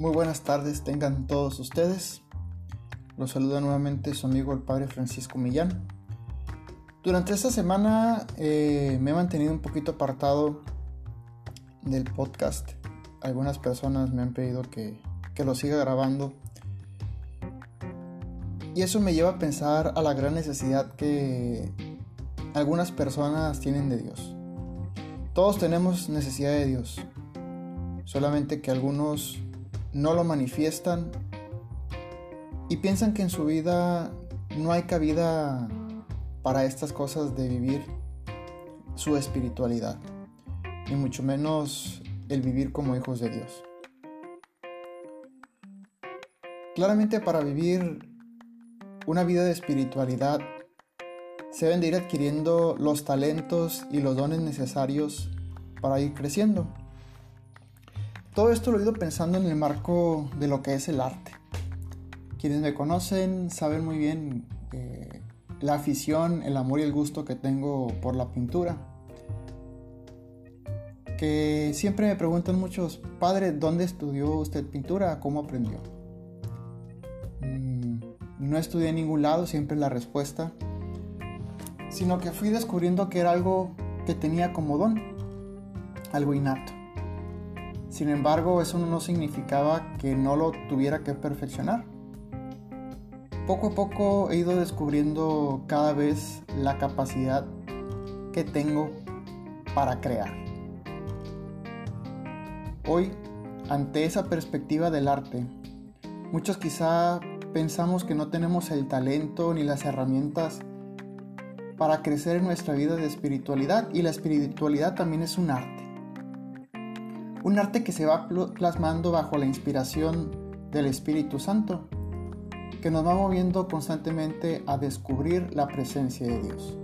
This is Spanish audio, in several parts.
Muy buenas tardes tengan todos ustedes. Los saluda nuevamente su amigo el Padre Francisco Millán. Durante esta semana eh, me he mantenido un poquito apartado del podcast. Algunas personas me han pedido que, que lo siga grabando. Y eso me lleva a pensar a la gran necesidad que algunas personas tienen de Dios. Todos tenemos necesidad de Dios, solamente que algunos no lo manifiestan y piensan que en su vida no hay cabida para estas cosas de vivir su espiritualidad, ni mucho menos el vivir como hijos de Dios. Claramente para vivir una vida de espiritualidad se deben de ir adquiriendo los talentos y los dones necesarios para ir creciendo. Todo esto lo he ido pensando en el marco de lo que es el arte. Quienes me conocen saben muy bien eh, la afición, el amor y el gusto que tengo por la pintura. Que siempre me preguntan muchos, padre, ¿dónde estudió usted pintura? ¿Cómo aprendió? Mm, no estudié en ningún lado, siempre la respuesta. Sino que fui descubriendo que era algo que tenía como don, algo innato. Sin embargo, eso no significaba que no lo tuviera que perfeccionar. Poco a poco he ido descubriendo cada vez la capacidad que tengo para crear. Hoy, ante esa perspectiva del arte, muchos quizá pensamos que no tenemos el talento ni las herramientas para crecer en nuestra vida de espiritualidad y la espiritualidad también es un arte. Un arte que se va plasmando bajo la inspiración del Espíritu Santo, que nos va moviendo constantemente a descubrir la presencia de Dios.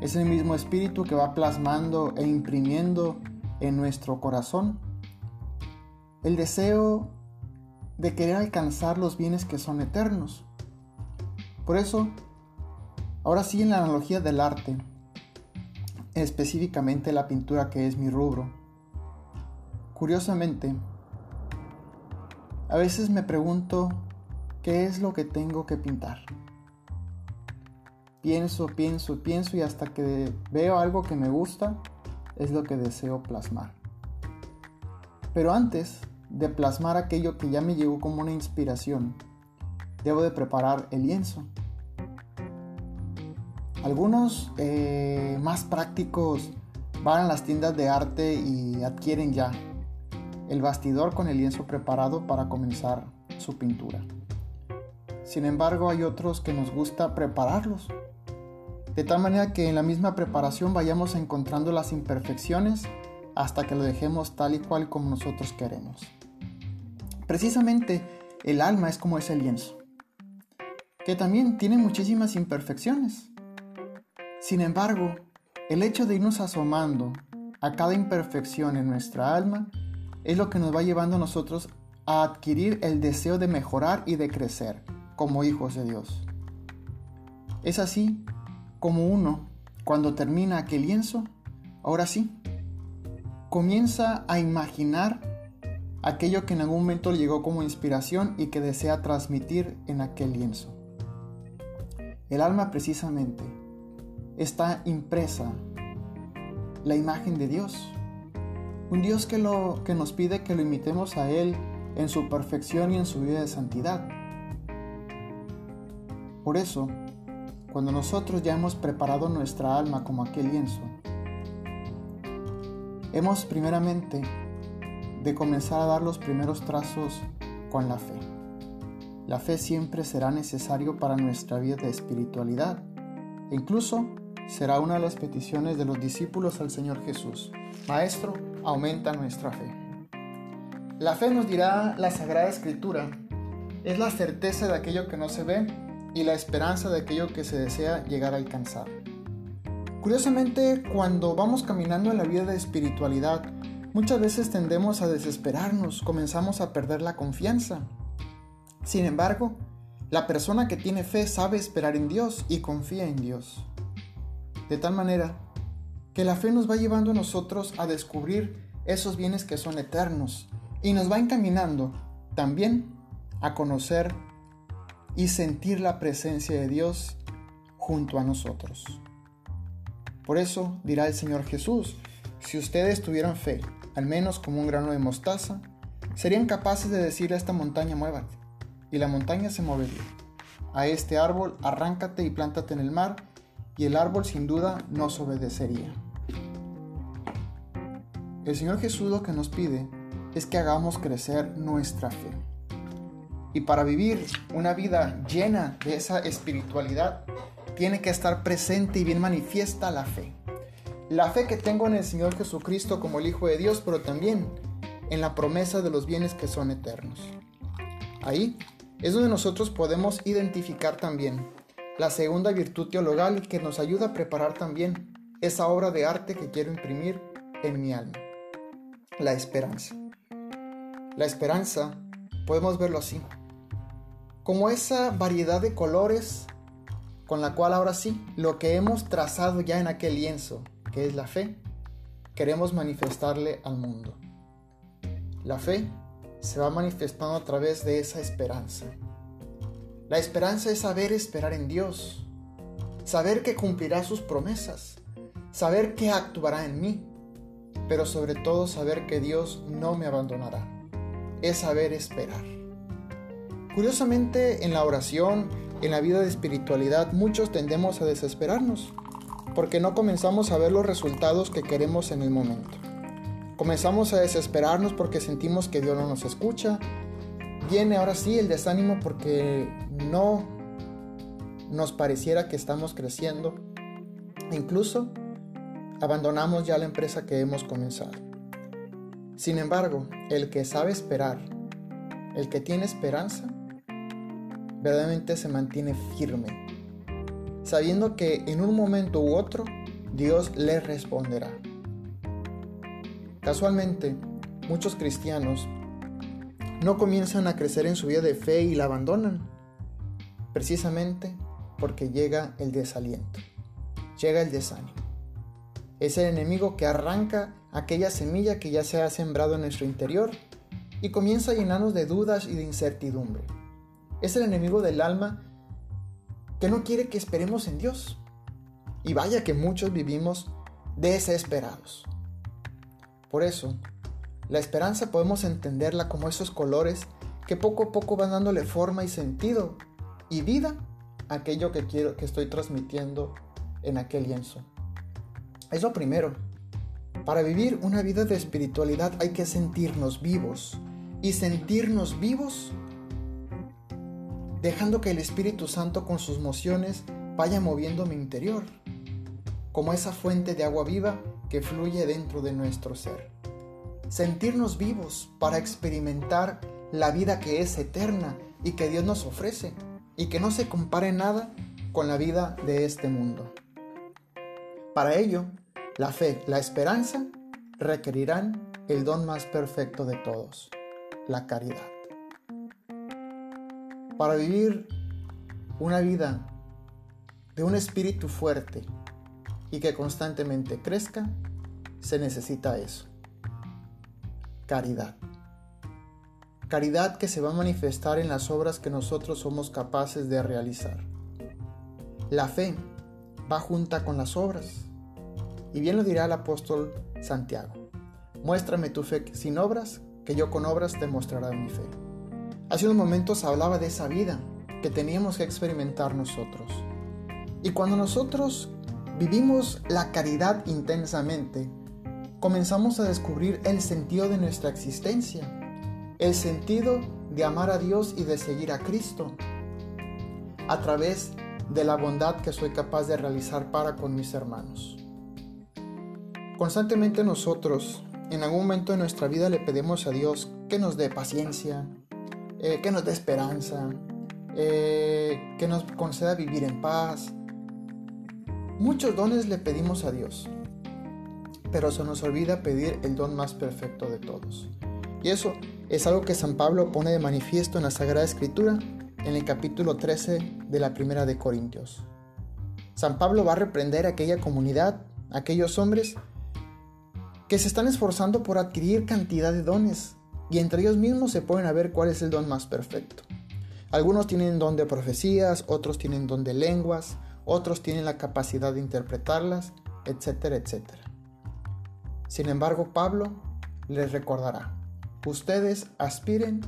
Es el mismo Espíritu que va plasmando e imprimiendo en nuestro corazón el deseo de querer alcanzar los bienes que son eternos. Por eso, ahora sí en la analogía del arte, específicamente la pintura que es mi rubro, Curiosamente, a veces me pregunto qué es lo que tengo que pintar. Pienso, pienso, pienso y hasta que veo algo que me gusta, es lo que deseo plasmar. Pero antes de plasmar aquello que ya me llegó como una inspiración, debo de preparar el lienzo. Algunos eh, más prácticos van a las tiendas de arte y adquieren ya el bastidor con el lienzo preparado para comenzar su pintura. Sin embargo, hay otros que nos gusta prepararlos, de tal manera que en la misma preparación vayamos encontrando las imperfecciones hasta que lo dejemos tal y cual como nosotros queremos. Precisamente el alma es como ese lienzo, que también tiene muchísimas imperfecciones. Sin embargo, el hecho de irnos asomando a cada imperfección en nuestra alma es lo que nos va llevando a nosotros a adquirir el deseo de mejorar y de crecer como hijos de Dios. Es así como uno, cuando termina aquel lienzo, ahora sí, comienza a imaginar aquello que en algún momento le llegó como inspiración y que desea transmitir en aquel lienzo. El alma precisamente está impresa la imagen de Dios un Dios que, lo, que nos pide que lo imitemos a Él en su perfección y en su vida de santidad. Por eso, cuando nosotros ya hemos preparado nuestra alma como aquel lienzo, hemos primeramente de comenzar a dar los primeros trazos con la fe. La fe siempre será necesario para nuestra vida de espiritualidad. E incluso será una de las peticiones de los discípulos al Señor Jesús. Maestro, aumenta nuestra fe. La fe nos dirá la Sagrada Escritura, es la certeza de aquello que no se ve y la esperanza de aquello que se desea llegar a alcanzar. Curiosamente, cuando vamos caminando en la vida de espiritualidad, muchas veces tendemos a desesperarnos, comenzamos a perder la confianza. Sin embargo, la persona que tiene fe sabe esperar en Dios y confía en Dios. De tal manera que la fe nos va llevando a nosotros a descubrir esos bienes que son eternos, y nos va encaminando también a conocer y sentir la presencia de Dios junto a nosotros. Por eso dirá el Señor Jesús, si ustedes tuvieran fe, al menos como un grano de mostaza, serían capaces de decirle a esta montaña muévate, y la montaña se movería. A este árbol arráncate y plántate en el mar, y el árbol sin duda nos obedecería. El Señor Jesús lo que nos pide es que hagamos crecer nuestra fe. Y para vivir una vida llena de esa espiritualidad, tiene que estar presente y bien manifiesta la fe. La fe que tengo en el Señor Jesucristo como el Hijo de Dios, pero también en la promesa de los bienes que son eternos. Ahí es donde nosotros podemos identificar también la segunda virtud teologal que nos ayuda a preparar también esa obra de arte que quiero imprimir en mi alma, la esperanza. La esperanza podemos verlo así, como esa variedad de colores con la cual ahora sí, lo que hemos trazado ya en aquel lienzo, que es la fe, queremos manifestarle al mundo. La fe se va manifestando a través de esa esperanza. La esperanza es saber esperar en Dios, saber que cumplirá sus promesas, saber que actuará en mí, pero sobre todo saber que Dios no me abandonará. Es saber esperar. Curiosamente, en la oración, en la vida de espiritualidad, muchos tendemos a desesperarnos, porque no comenzamos a ver los resultados que queremos en el momento. Comenzamos a desesperarnos porque sentimos que Dios no nos escucha. Viene ahora sí el desánimo porque no nos pareciera que estamos creciendo. Incluso abandonamos ya la empresa que hemos comenzado. Sin embargo, el que sabe esperar, el que tiene esperanza, verdaderamente se mantiene firme, sabiendo que en un momento u otro Dios le responderá. Casualmente, muchos cristianos no comienzan a crecer en su vida de fe y la abandonan, precisamente porque llega el desaliento, llega el desánimo. Es el enemigo que arranca aquella semilla que ya se ha sembrado en nuestro interior y comienza a llenarnos de dudas y de incertidumbre. Es el enemigo del alma que no quiere que esperemos en Dios. Y vaya que muchos vivimos desesperados. Por eso, la esperanza podemos entenderla como esos colores que poco a poco van dándole forma y sentido y vida a aquello que quiero que estoy transmitiendo en aquel lienzo. Es lo primero. Para vivir una vida de espiritualidad hay que sentirnos vivos. Y sentirnos vivos dejando que el Espíritu Santo con sus mociones vaya moviendo mi interior, como esa fuente de agua viva que fluye dentro de nuestro ser. Sentirnos vivos para experimentar la vida que es eterna y que Dios nos ofrece y que no se compare nada con la vida de este mundo. Para ello, la fe, la esperanza requerirán el don más perfecto de todos, la caridad. Para vivir una vida de un espíritu fuerte y que constantemente crezca, se necesita eso. Caridad. Caridad que se va a manifestar en las obras que nosotros somos capaces de realizar. La fe va junta con las obras. Y bien lo dirá el apóstol Santiago. Muéstrame tu fe sin obras, que yo con obras te mostraré mi fe. Hace unos momentos hablaba de esa vida que teníamos que experimentar nosotros. Y cuando nosotros vivimos la caridad intensamente, comenzamos a descubrir el sentido de nuestra existencia, el sentido de amar a Dios y de seguir a Cristo, a través de la bondad que soy capaz de realizar para con mis hermanos. Constantemente nosotros, en algún momento de nuestra vida, le pedimos a Dios que nos dé paciencia, eh, que nos dé esperanza, eh, que nos conceda vivir en paz. Muchos dones le pedimos a Dios, pero se nos olvida pedir el don más perfecto de todos. Y eso es algo que San Pablo pone de manifiesto en la Sagrada Escritura en el capítulo 13 de la Primera de Corintios. San Pablo va a reprender a aquella comunidad, a aquellos hombres que se están esforzando por adquirir cantidad de dones, y entre ellos mismos se pueden ver cuál es el don más perfecto. Algunos tienen don de profecías, otros tienen don de lenguas, otros tienen la capacidad de interpretarlas, etcétera, etcétera. Sin embargo, Pablo les recordará, ustedes aspiren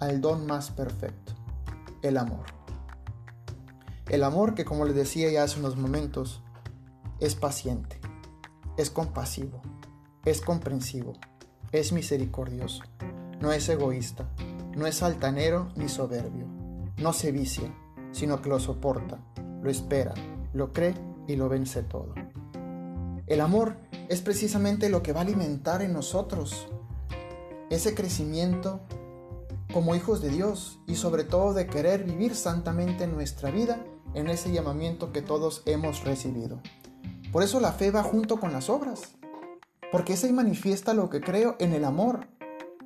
al don más perfecto, el amor. El amor que, como les decía ya hace unos momentos, es paciente, es compasivo, es comprensivo, es misericordioso, no es egoísta, no es altanero ni soberbio, no se vicia, sino que lo soporta, lo espera, lo cree y lo vence todo. El amor es precisamente lo que va a alimentar en nosotros ese crecimiento como hijos de Dios y sobre todo de querer vivir santamente nuestra vida en ese llamamiento que todos hemos recibido. Por eso la fe va junto con las obras, porque esa manifiesta lo que creo en el amor,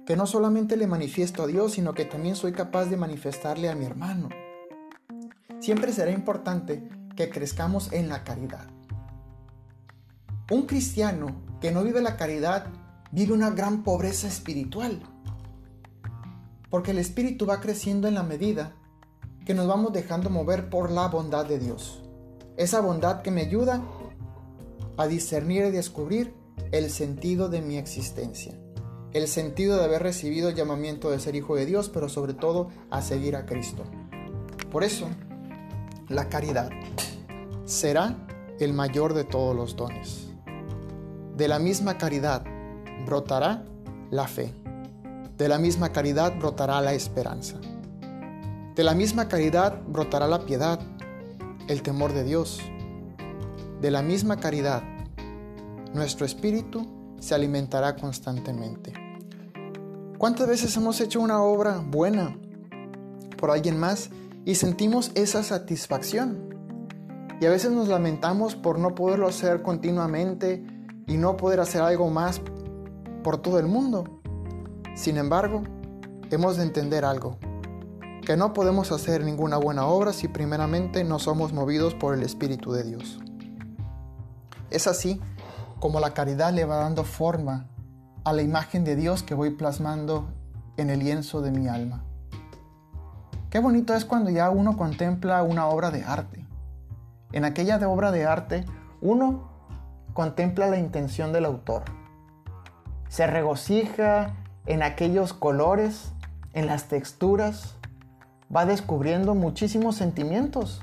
que no solamente le manifiesto a Dios, sino que también soy capaz de manifestarle a mi hermano. Siempre será importante que crezcamos en la caridad. Un cristiano que no vive la caridad vive una gran pobreza espiritual, porque el espíritu va creciendo en la medida que nos vamos dejando mover por la bondad de Dios. Esa bondad que me ayuda a discernir y descubrir el sentido de mi existencia, el sentido de haber recibido el llamamiento de ser hijo de Dios, pero sobre todo a seguir a Cristo. Por eso, la caridad será el mayor de todos los dones. De la misma caridad brotará la fe. De la misma caridad brotará la esperanza. De la misma caridad brotará la piedad, el temor de Dios. De la misma caridad nuestro espíritu se alimentará constantemente. ¿Cuántas veces hemos hecho una obra buena por alguien más y sentimos esa satisfacción? Y a veces nos lamentamos por no poderlo hacer continuamente y no poder hacer algo más por todo el mundo. Sin embargo, hemos de entender algo, que no podemos hacer ninguna buena obra si primeramente no somos movidos por el Espíritu de Dios. Es así como la caridad le va dando forma a la imagen de Dios que voy plasmando en el lienzo de mi alma. Qué bonito es cuando ya uno contempla una obra de arte. En aquella de obra de arte, uno contempla la intención del autor. Se regocija en aquellos colores, en las texturas, va descubriendo muchísimos sentimientos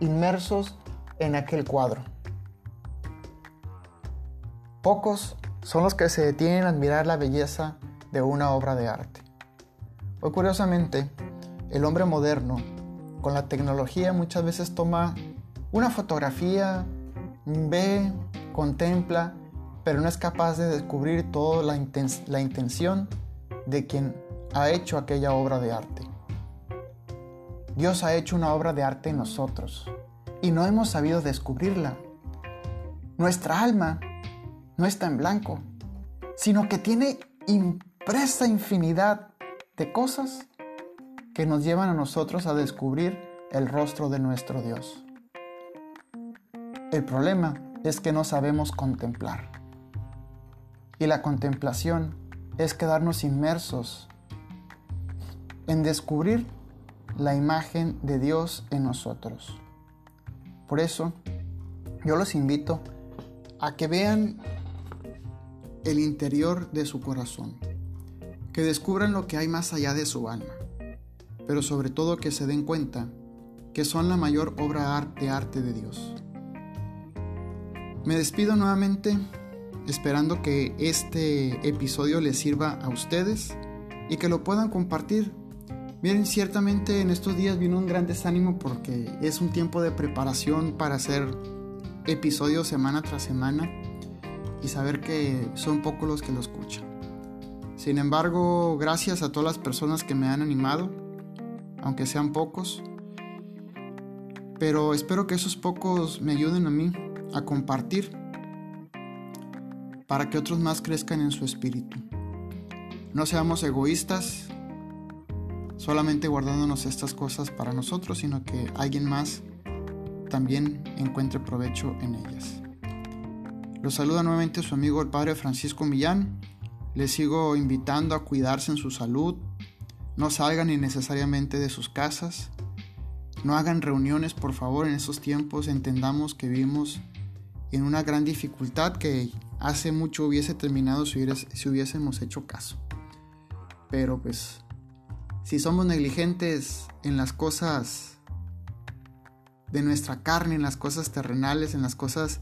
inmersos en aquel cuadro. Pocos son los que se detienen a admirar la belleza de una obra de arte. Hoy curiosamente, el hombre moderno, con la tecnología, muchas veces toma una fotografía, ve, contempla, pero no es capaz de descubrir toda la, la intención de quien ha hecho aquella obra de arte. Dios ha hecho una obra de arte en nosotros y no hemos sabido descubrirla. Nuestra alma no está en blanco, sino que tiene impresa infinidad de cosas que nos llevan a nosotros a descubrir el rostro de nuestro Dios. El problema es que no sabemos contemplar. Y la contemplación es quedarnos inmersos en descubrir la imagen de Dios en nosotros. Por eso, yo los invito a que vean el interior de su corazón, que descubran lo que hay más allá de su alma, pero sobre todo que se den cuenta que son la mayor obra de arte de Dios. Me despido nuevamente esperando que este episodio les sirva a ustedes y que lo puedan compartir. Miren, ciertamente en estos días vino un gran desánimo porque es un tiempo de preparación para hacer episodios semana tras semana y saber que son pocos los que lo escuchan. Sin embargo, gracias a todas las personas que me han animado, aunque sean pocos, pero espero que esos pocos me ayuden a mí a compartir para que otros más crezcan en su espíritu. No seamos egoístas, solamente guardándonos estas cosas para nosotros, sino que alguien más también encuentre provecho en ellas. Los saluda nuevamente su amigo el Padre Francisco Millán. Les sigo invitando a cuidarse en su salud. No salgan innecesariamente de sus casas. No hagan reuniones, por favor, en esos tiempos. Entendamos que vivimos en una gran dificultad que hace mucho hubiese terminado si, si hubiésemos hecho caso. Pero pues, si somos negligentes en las cosas de nuestra carne, en las cosas terrenales, en las cosas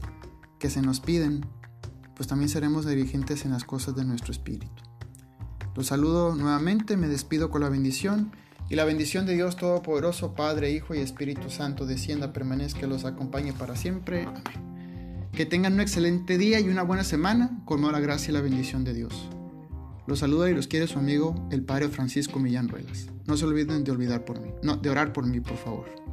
que se nos piden, pues también seremos negligentes en las cosas de nuestro espíritu. Los saludo nuevamente, me despido con la bendición y la bendición de Dios Todopoderoso, Padre, Hijo y Espíritu Santo, descienda, permanezca, los acompañe para siempre. Amén. Que tengan un excelente día y una buena semana con la gracia y la bendición de Dios. Los saluda y los quiere su amigo, el Padre Francisco Millán Ruelas. No se olviden de olvidar por mí, no, de orar por mí, por favor.